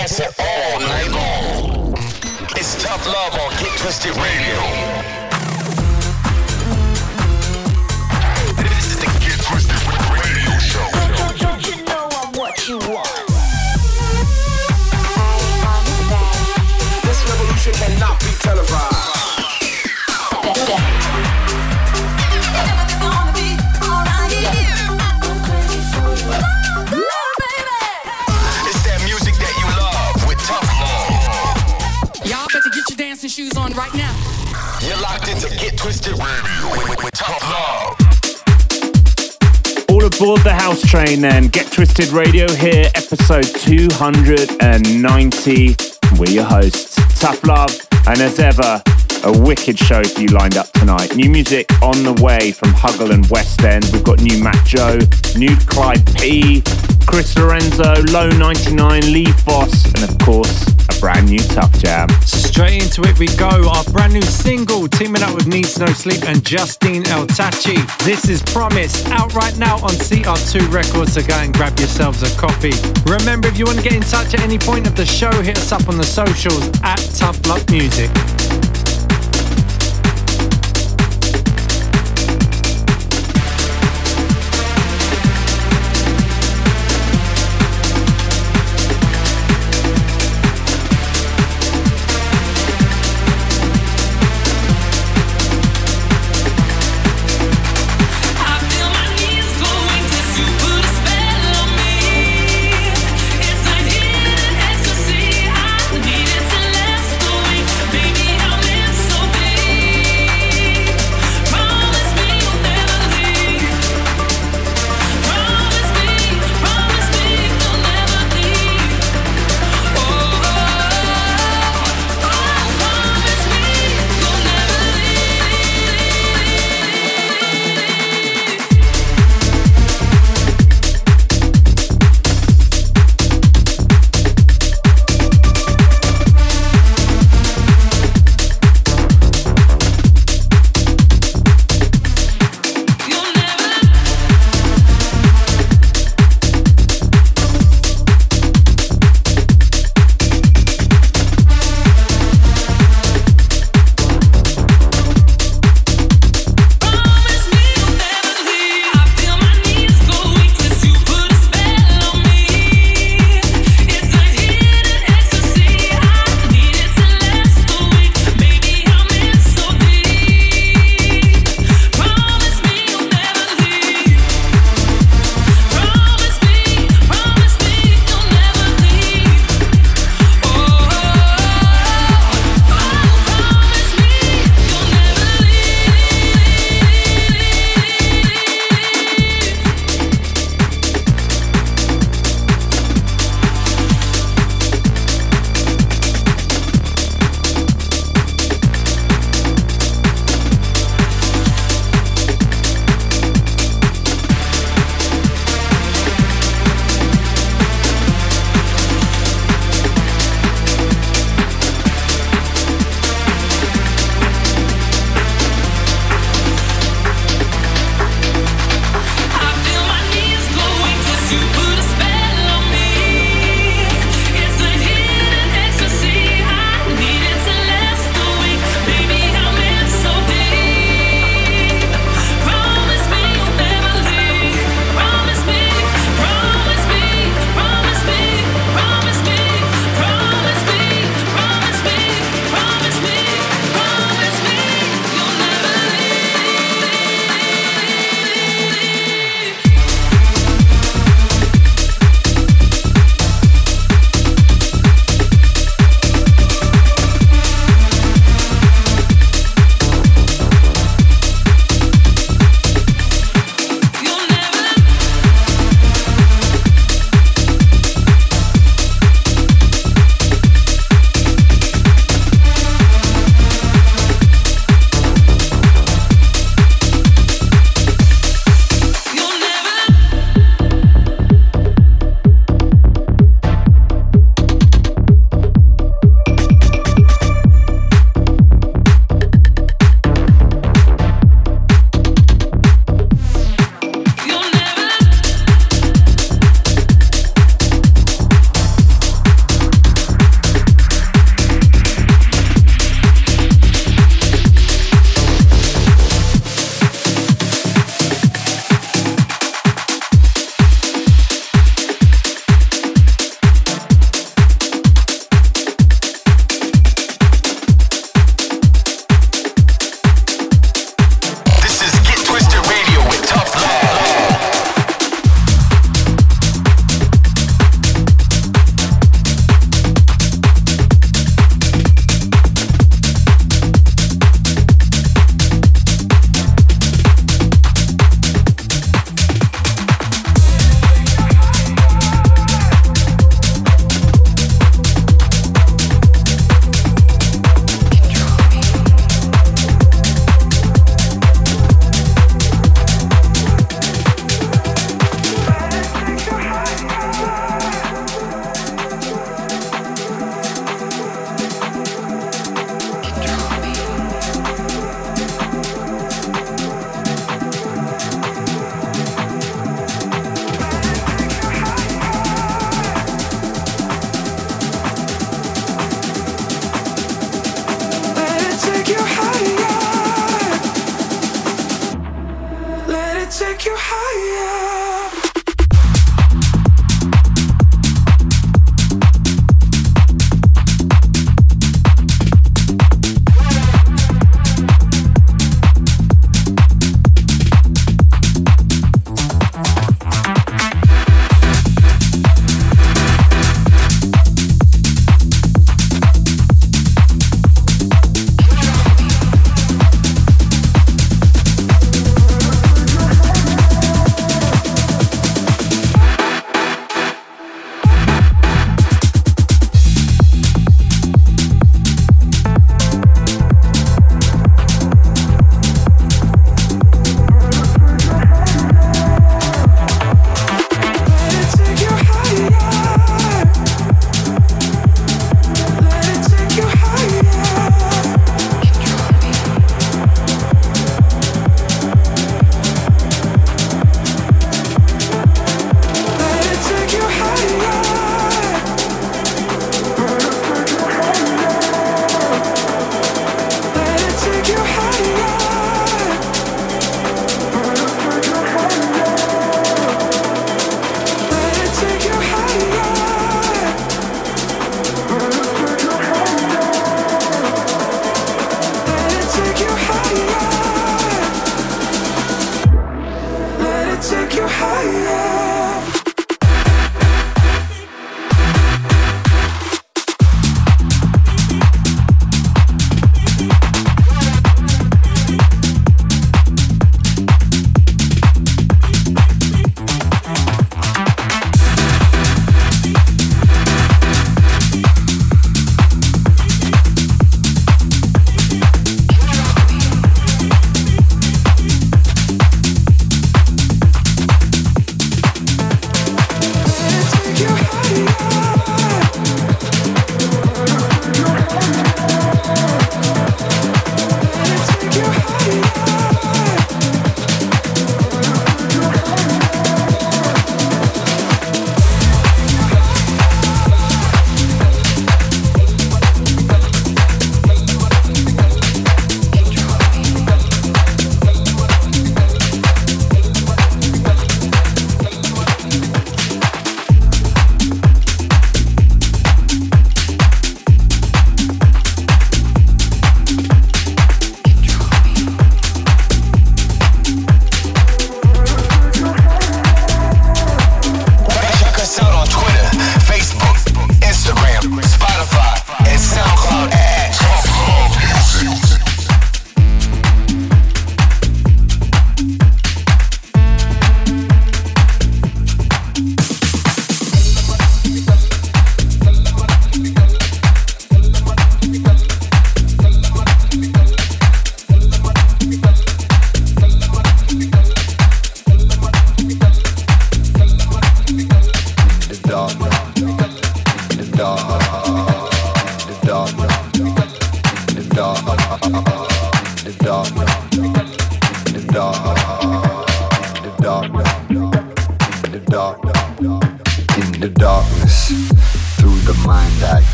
dancing all night long. It's tough love on Get Twisted Radio. You're locked into Get Twisted Radio with, with Love. All aboard the house train then. Get Twisted Radio here, episode 290. We're your hosts, Tough Love, and as ever, a wicked show for you lined up tonight. New music on the way from Hugel and West End. We've got new Matt Joe, new Clyde P, Chris Lorenzo, Low 99, Lee Foss, and of course, a brand new Tough Jam. Straight into it we go. Our brand new single, teaming up with Needs No Sleep and Justine El Tachi. This is Promise, out right now on CR2 Records, so go and grab yourselves a copy. Remember, if you want to get in touch at any point of the show, hit us up on the socials at Tough Love Music.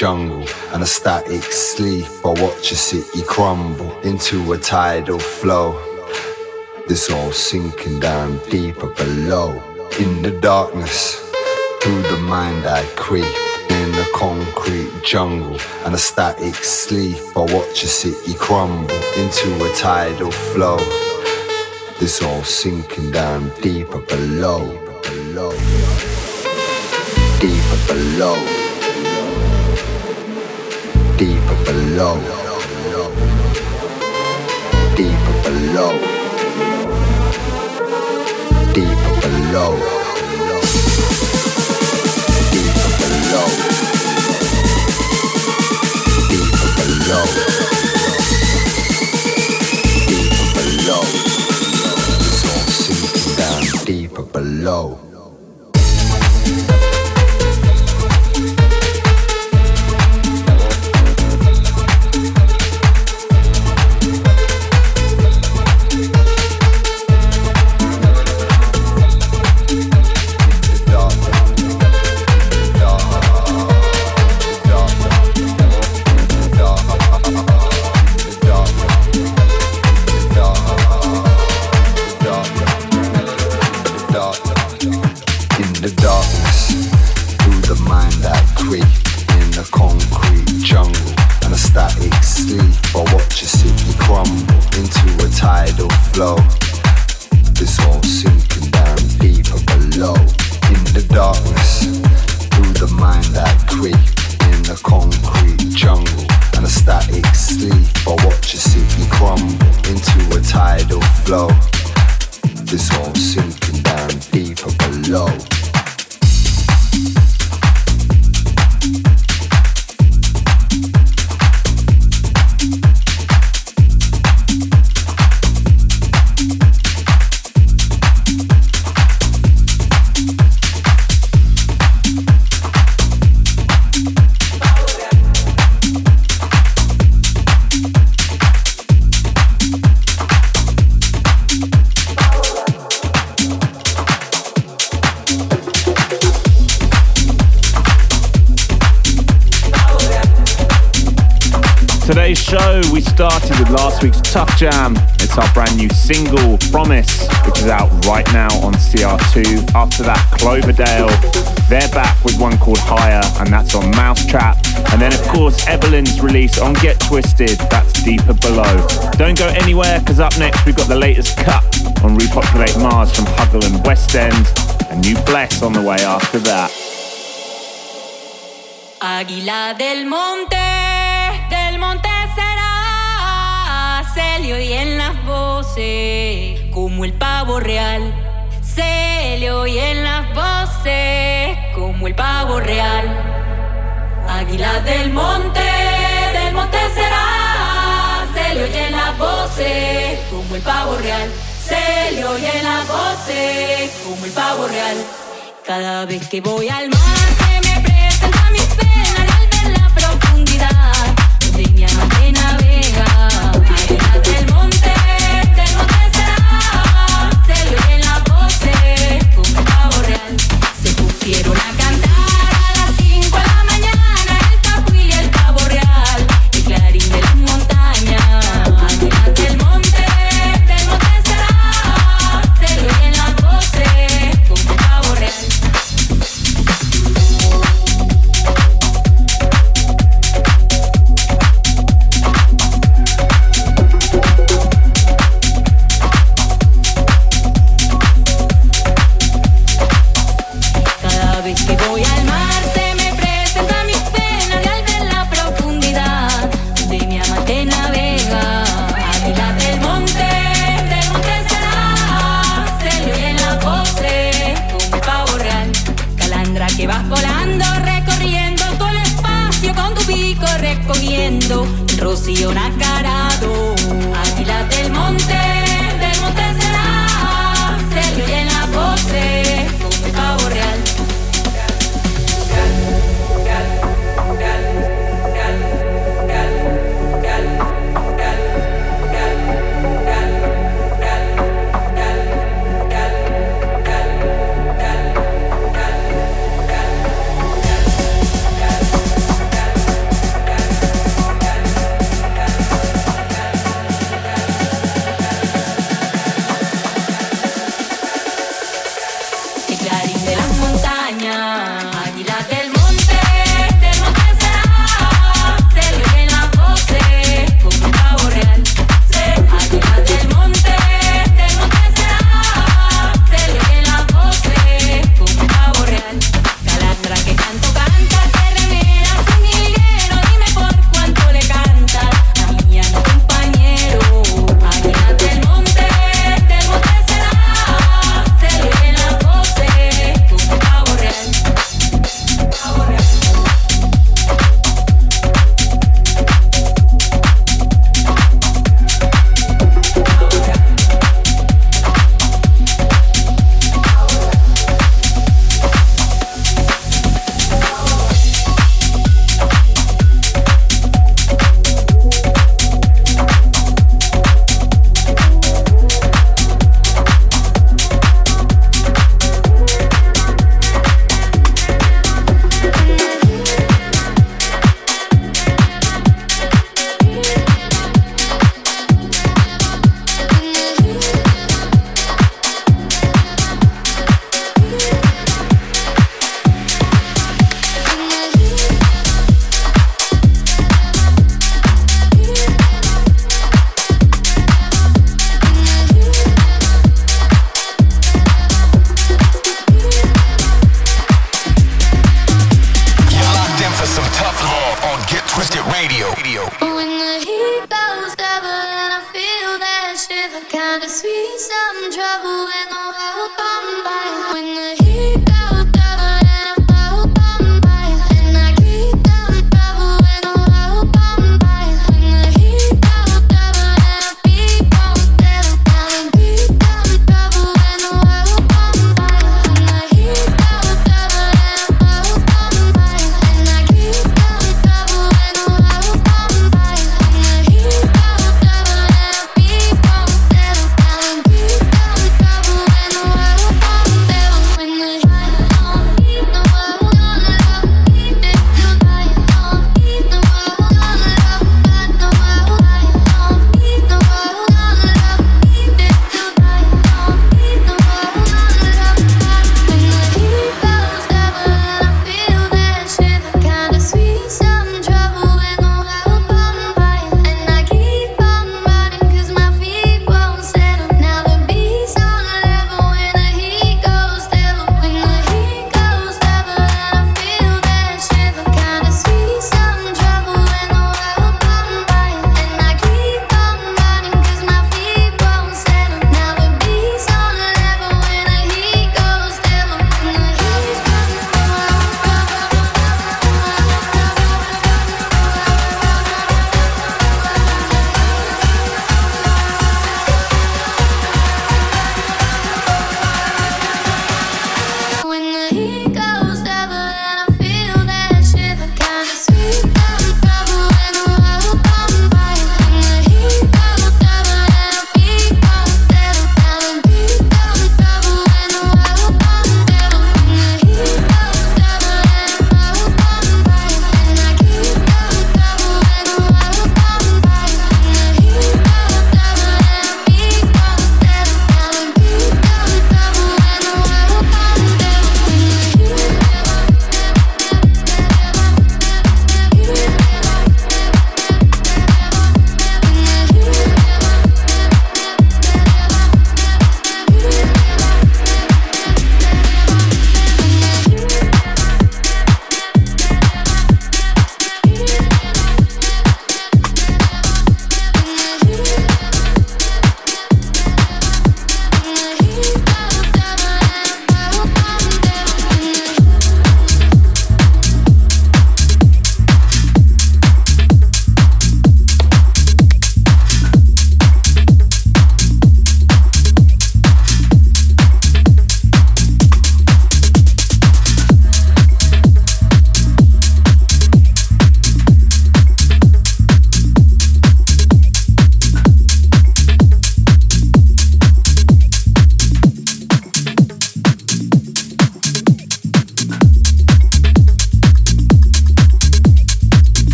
Jungle and a static sleep, I watch a city crumble into a tidal flow. This all sinking down deeper below. In the darkness, through the mind I creep. In the concrete jungle and a static sleep, I watch a city crumble into a tidal flow. This all sinking down deeper below, below, deeper below, deeper below, deeper below, deeper below, deeper below, deeper below, deeper below. Deeper below. flow. Tough Jam. It's our brand new single, Promise, which is out right now on CR2. After that, Cloverdale. They're back with one called Higher, and that's on Mousetrap. And then, of course, Evelyn's release on Get Twisted. That's Deeper Below. Don't go anywhere, because up next, we've got the latest cut on Repopulate Mars from Hugel and West End. And New Bless on the way after that. Águila del Monte, se le oyen las voces como el pavo real. Se le oyen las voces como el pavo real. Águila del monte, del monte será. Se le oyen las voces como el pavo real. Se le oyen las voces como el pavo real. Cada vez que voy al mar se me se pusieron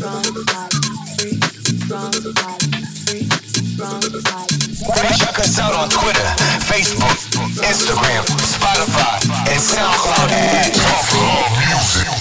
Check us out on Twitter, Facebook, Instagram, Spotify, and SoundCloud Music.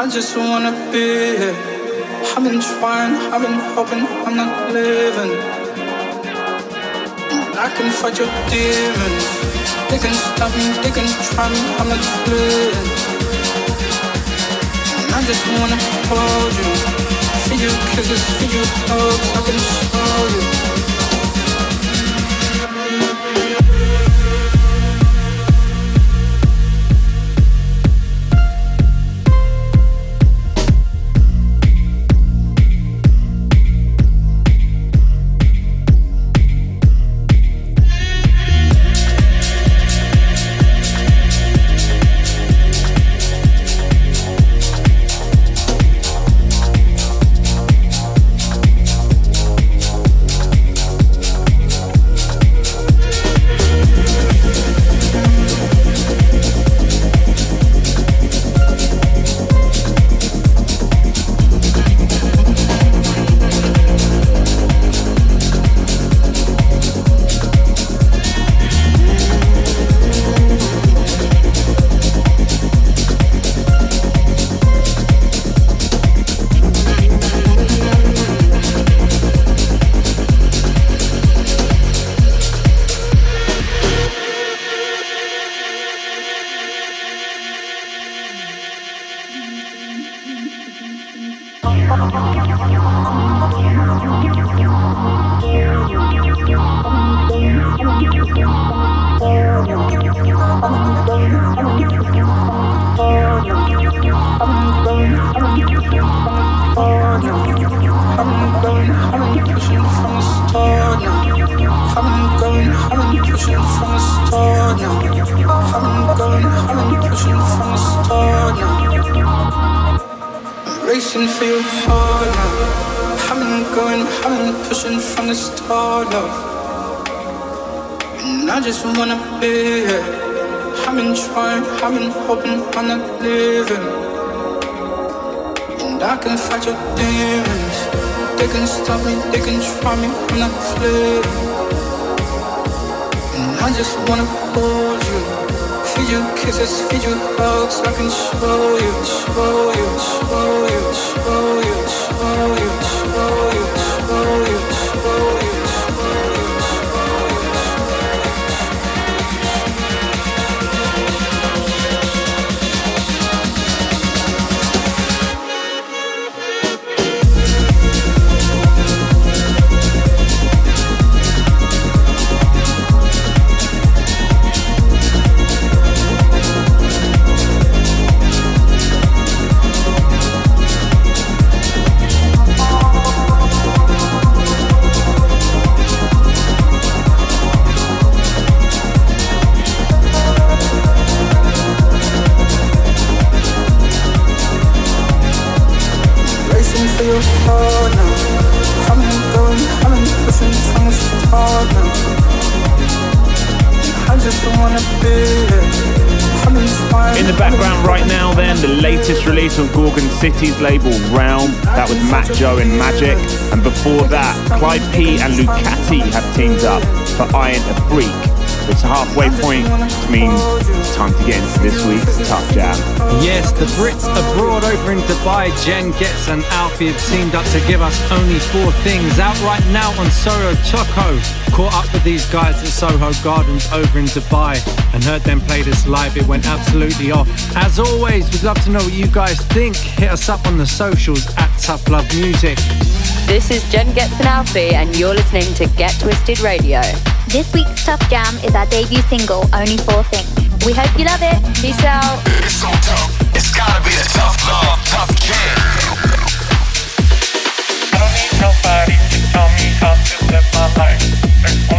I just wanna be here. I've been trying, I've been hoping I'm not living. I can fight your demons. They can stop me, they can try me, I'm not living. I just wanna hold you. See you kisses, see you hugs, I can show you. chasing for your heart now. I've been going, I've been pushing from the start, of. And I just wanna be here. I've been trying, I've been hoping I'm not living. And I can fight your demons. They can stop me, they can try me, I'm not flirting. And I just wanna hold feed you kisses, feed you hugs. I can show you, show you, show you, show you, show you, show you. Show you. For your now. Going, now. In the background right now, then, the latest release on Gorgon City's label Realm. That was Matt Joe and Magic. And before that, Clyde P and Lucati have teamed up for Iron a Freak. It's a halfway point, which means it's time to get into this week's Tough Jam. Yes, the Brits abroad over in Dubai, Jen Getz and Alfie have teamed up to give us only four things. Out right now on Soho Choco. Caught up with these guys at Soho Gardens over in Dubai and heard them play this live. It went absolutely off. As always, we'd love to know what you guys think. Hit us up on the socials at Tough Love Music. This is Jen Getz and Alfie, and you're listening to Get Twisted Radio. This week's Tough Jam is our debut single, Only Four Things. We hope you love it. Peace out. It's so tough. It's gotta be tough love, tough jam. I don't need nobody to tell me how to live my life.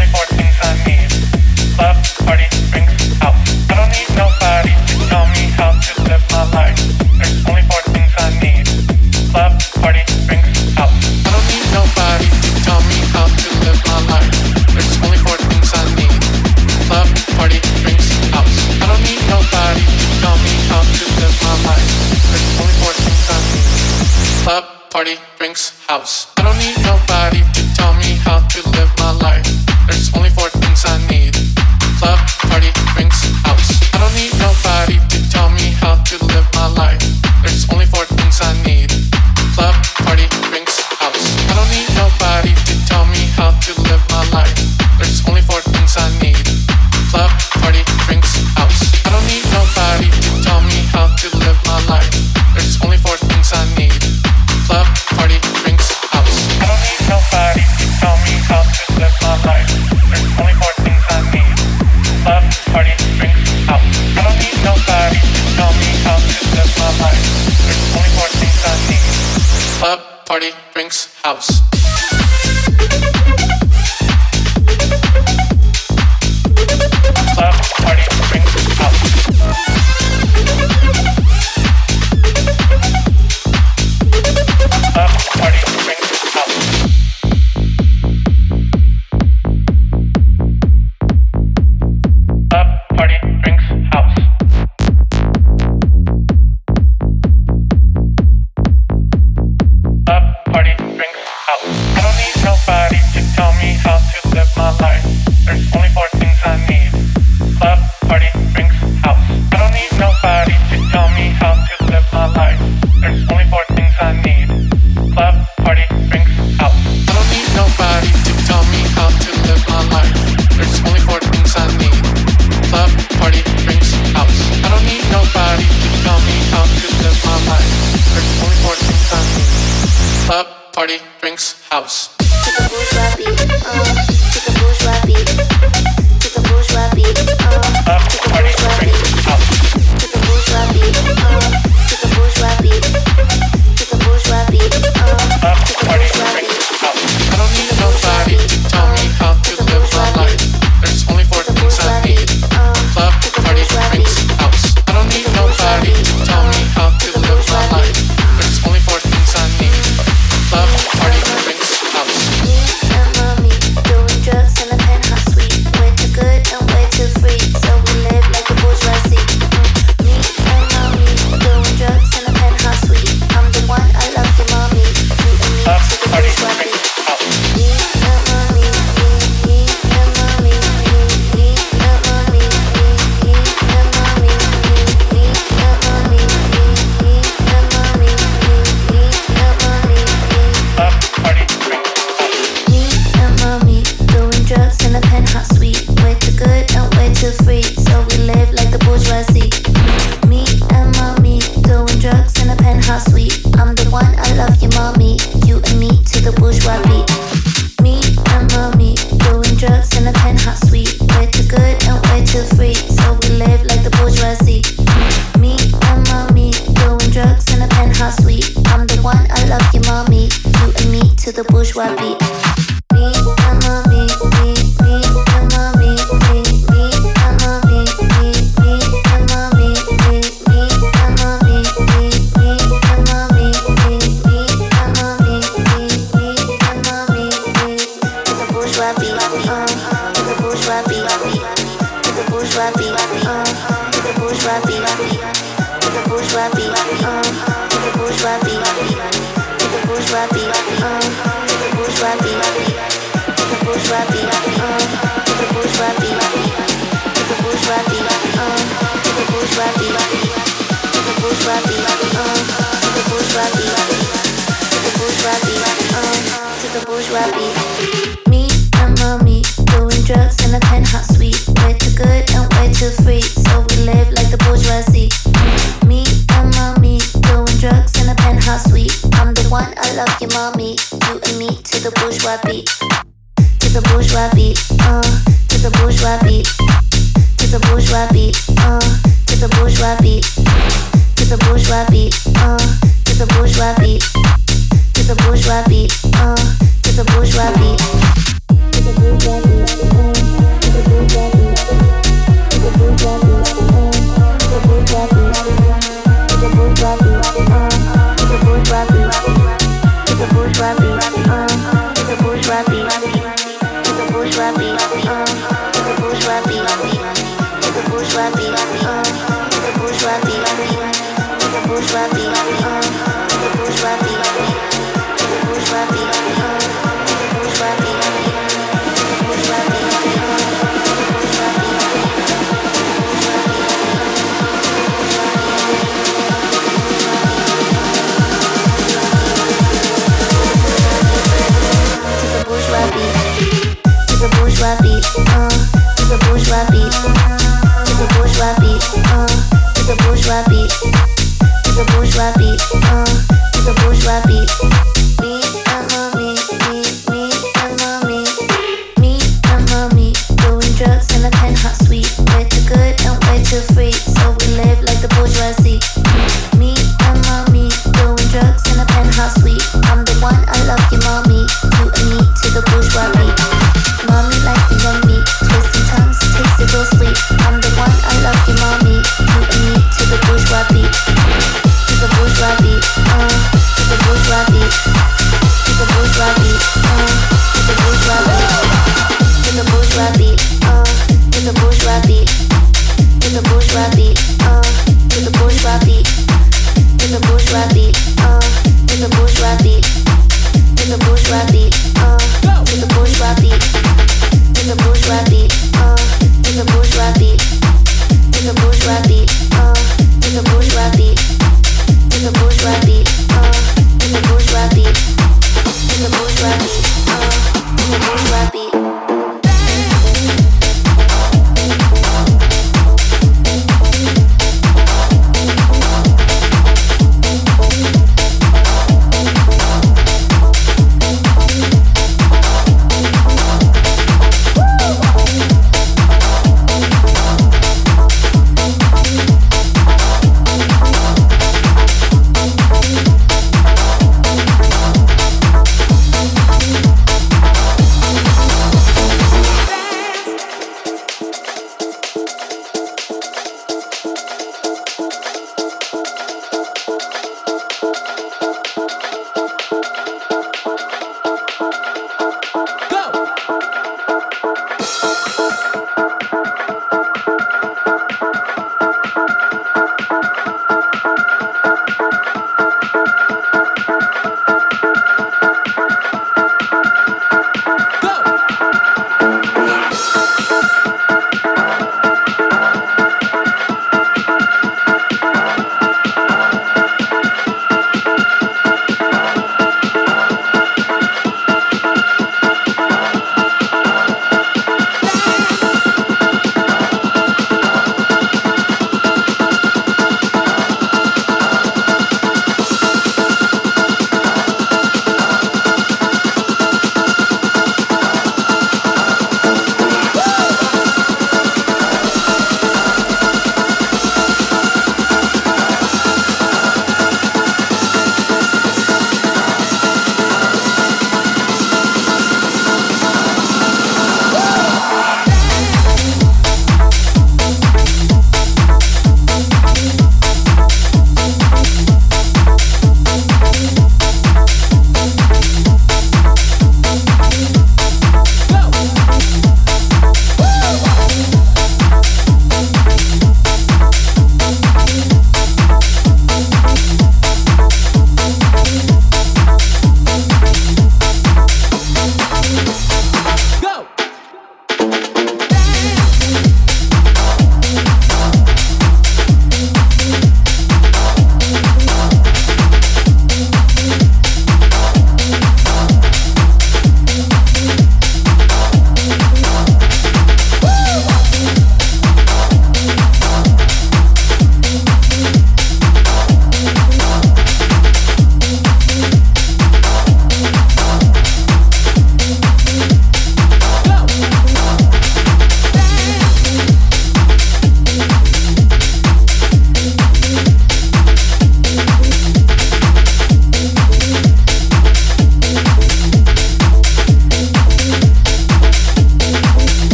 House. Bourgeois beat, To the bourgeois beat, uh, To the bourgeois beat.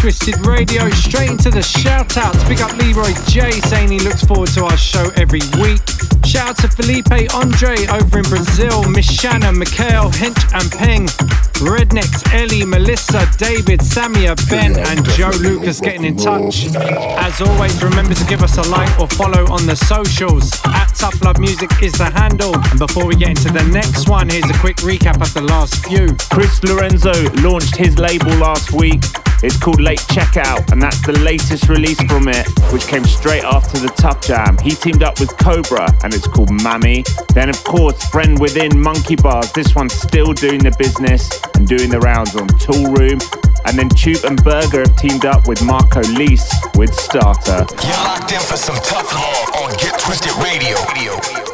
Twisted Radio. Straight into the shout outs. Big up Leroy J saying he looks forward to our show every week. Shout out to Felipe Andre over in Brazil, Miss Shanna, Mikhail, Hench and Peng, Rednecks, Ellie, Melissa, David, Samia, Ben, and Joe Lucas getting in touch. As always, remember to give us a like or follow on the socials. At Tough Love Music is the handle. And before we get into the next one, here's a quick recap of the last few. Chris Lorenzo launched his label last week. It's called Late Checkout, and that's the latest release from it, which came straight after the Tough Jam. He teamed up with Cobra, and it's called Mammy. Then, of course, Friend Within Monkey Bars. This one's still doing the business and doing the rounds on Toolroom. And then Tube and Berger have teamed up with Marco Lys with Starter. You're locked in for some tough love on Get Twisted Radio. rock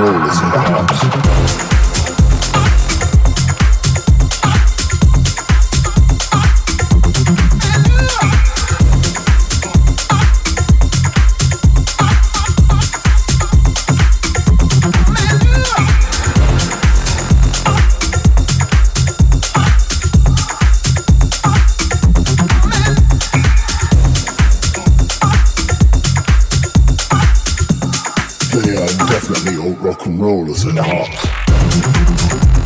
roll is in the house. Rollers in the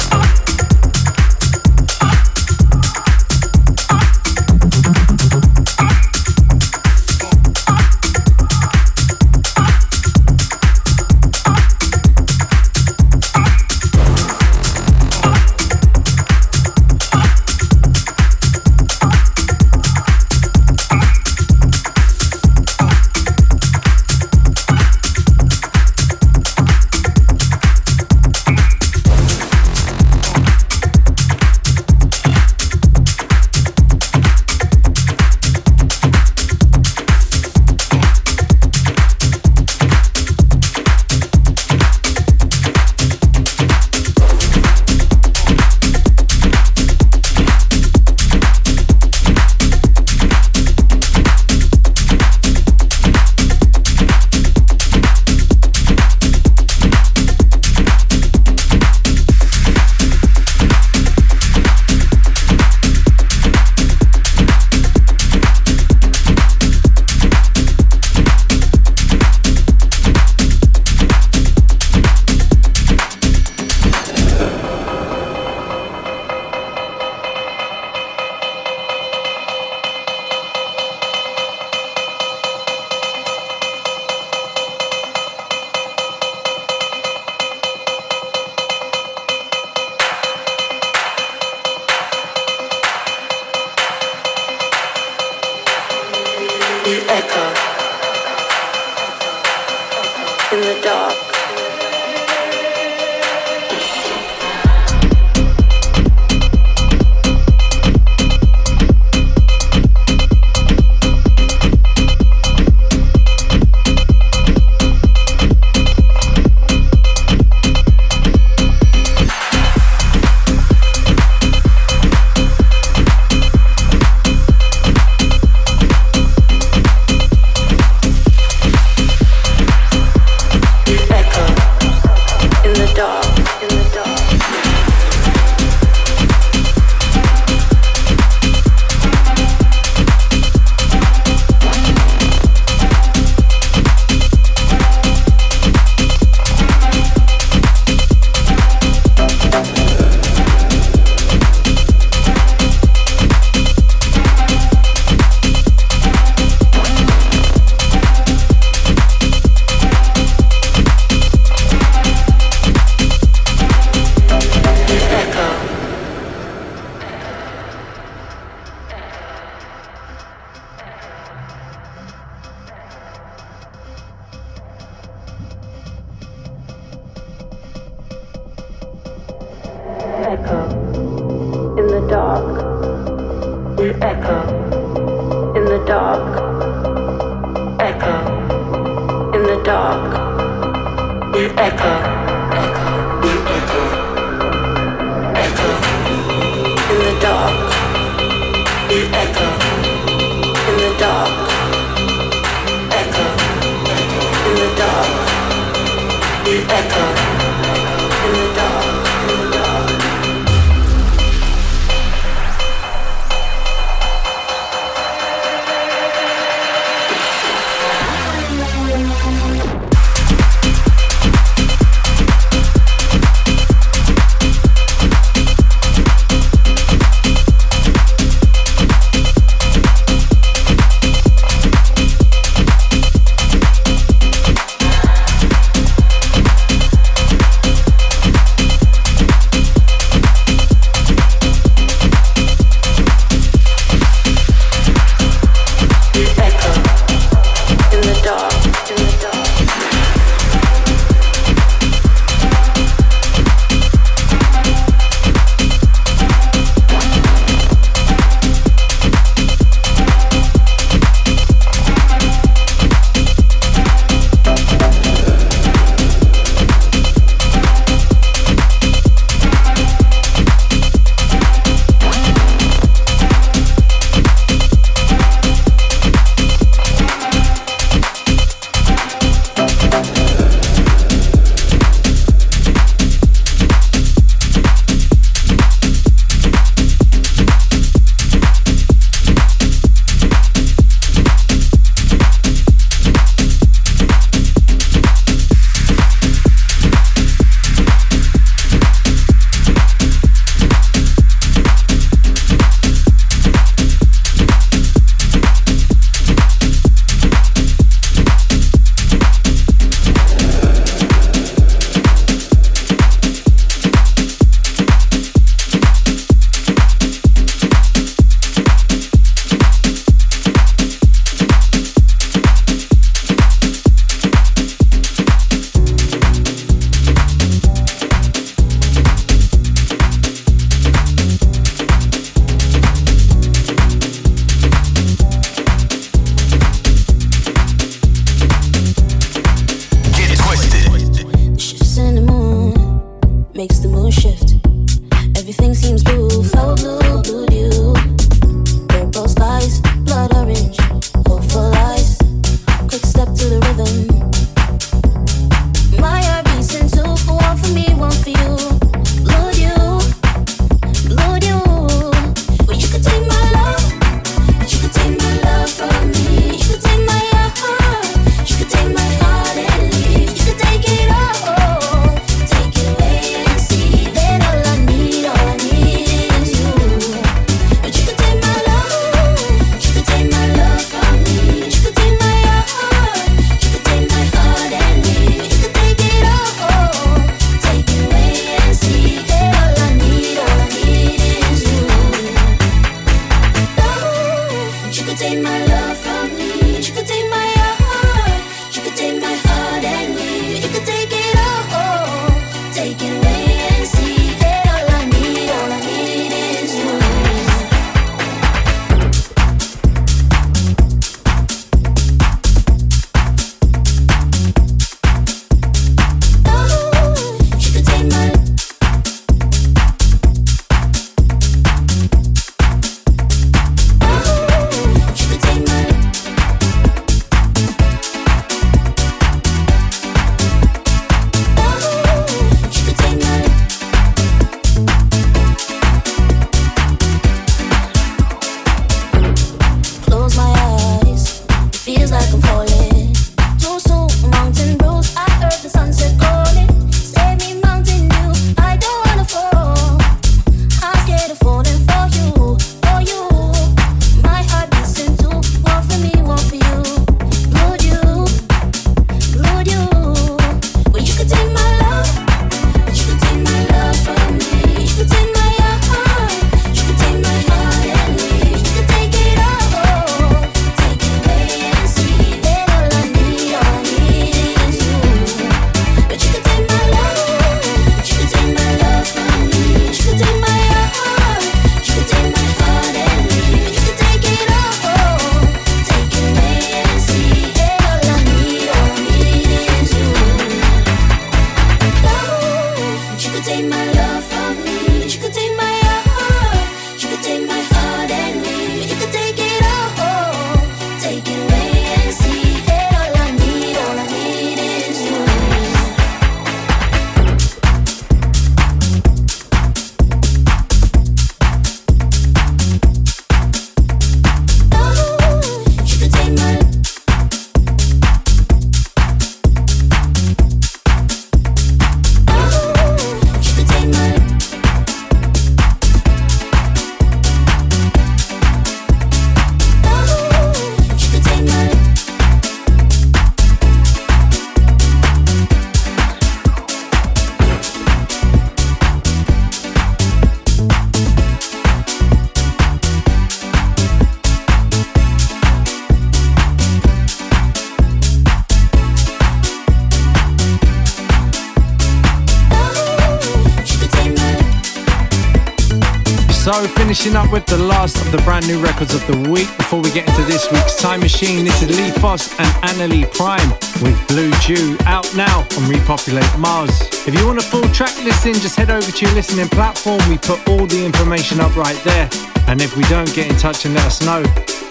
finishing up with the last of the brand new records of the week before we get into this week's Time Machine. This is Lee Foss and Annalie Prime with Blue Jew out now on Repopulate Mars. If you want a full track listing, just head over to your listening platform. We put all the information up right there. And if we don't, get in touch and let us know.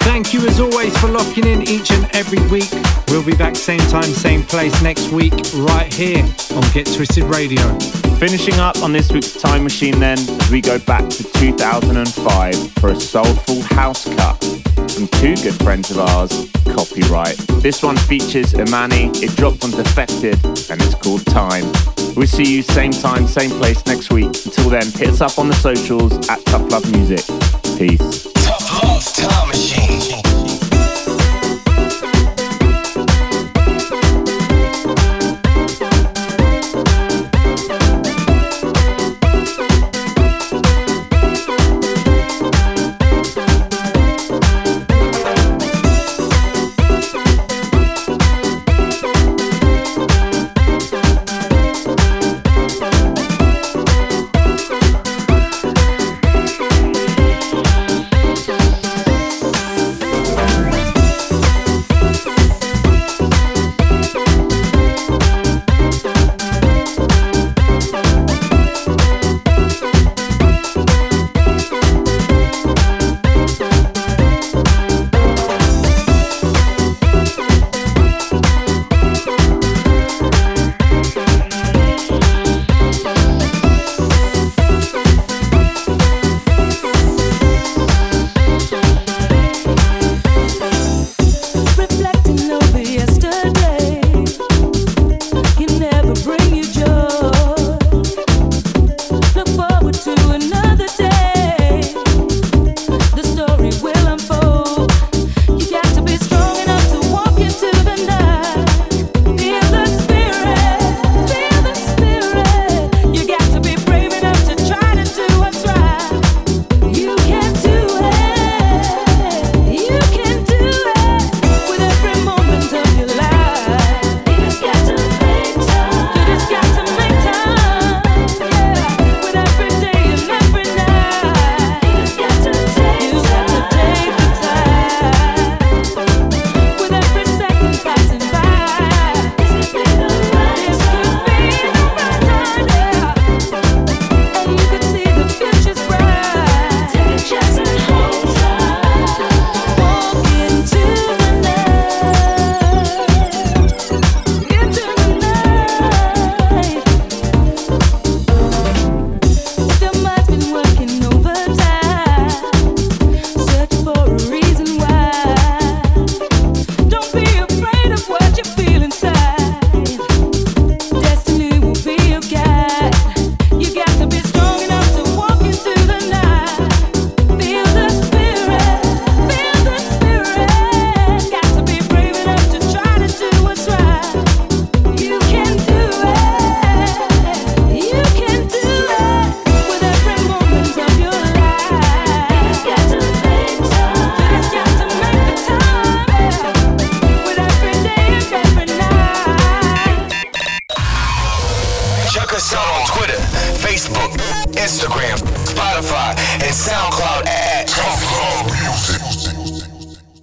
Thank you as always for locking in each and every week. We'll be back same time, same place next week, right here on Get Twisted Radio. Finishing up on this week's Time Machine then, as we go back to 2005 for a soulful house cut from two good friends of ours, Copyright. This one features Imani, it dropped on Defected, and it's called Time. We'll see you same time, same place next week. Until then, hit us up on the socials at Tough Love Music. Peace. Tough Love Time Machine.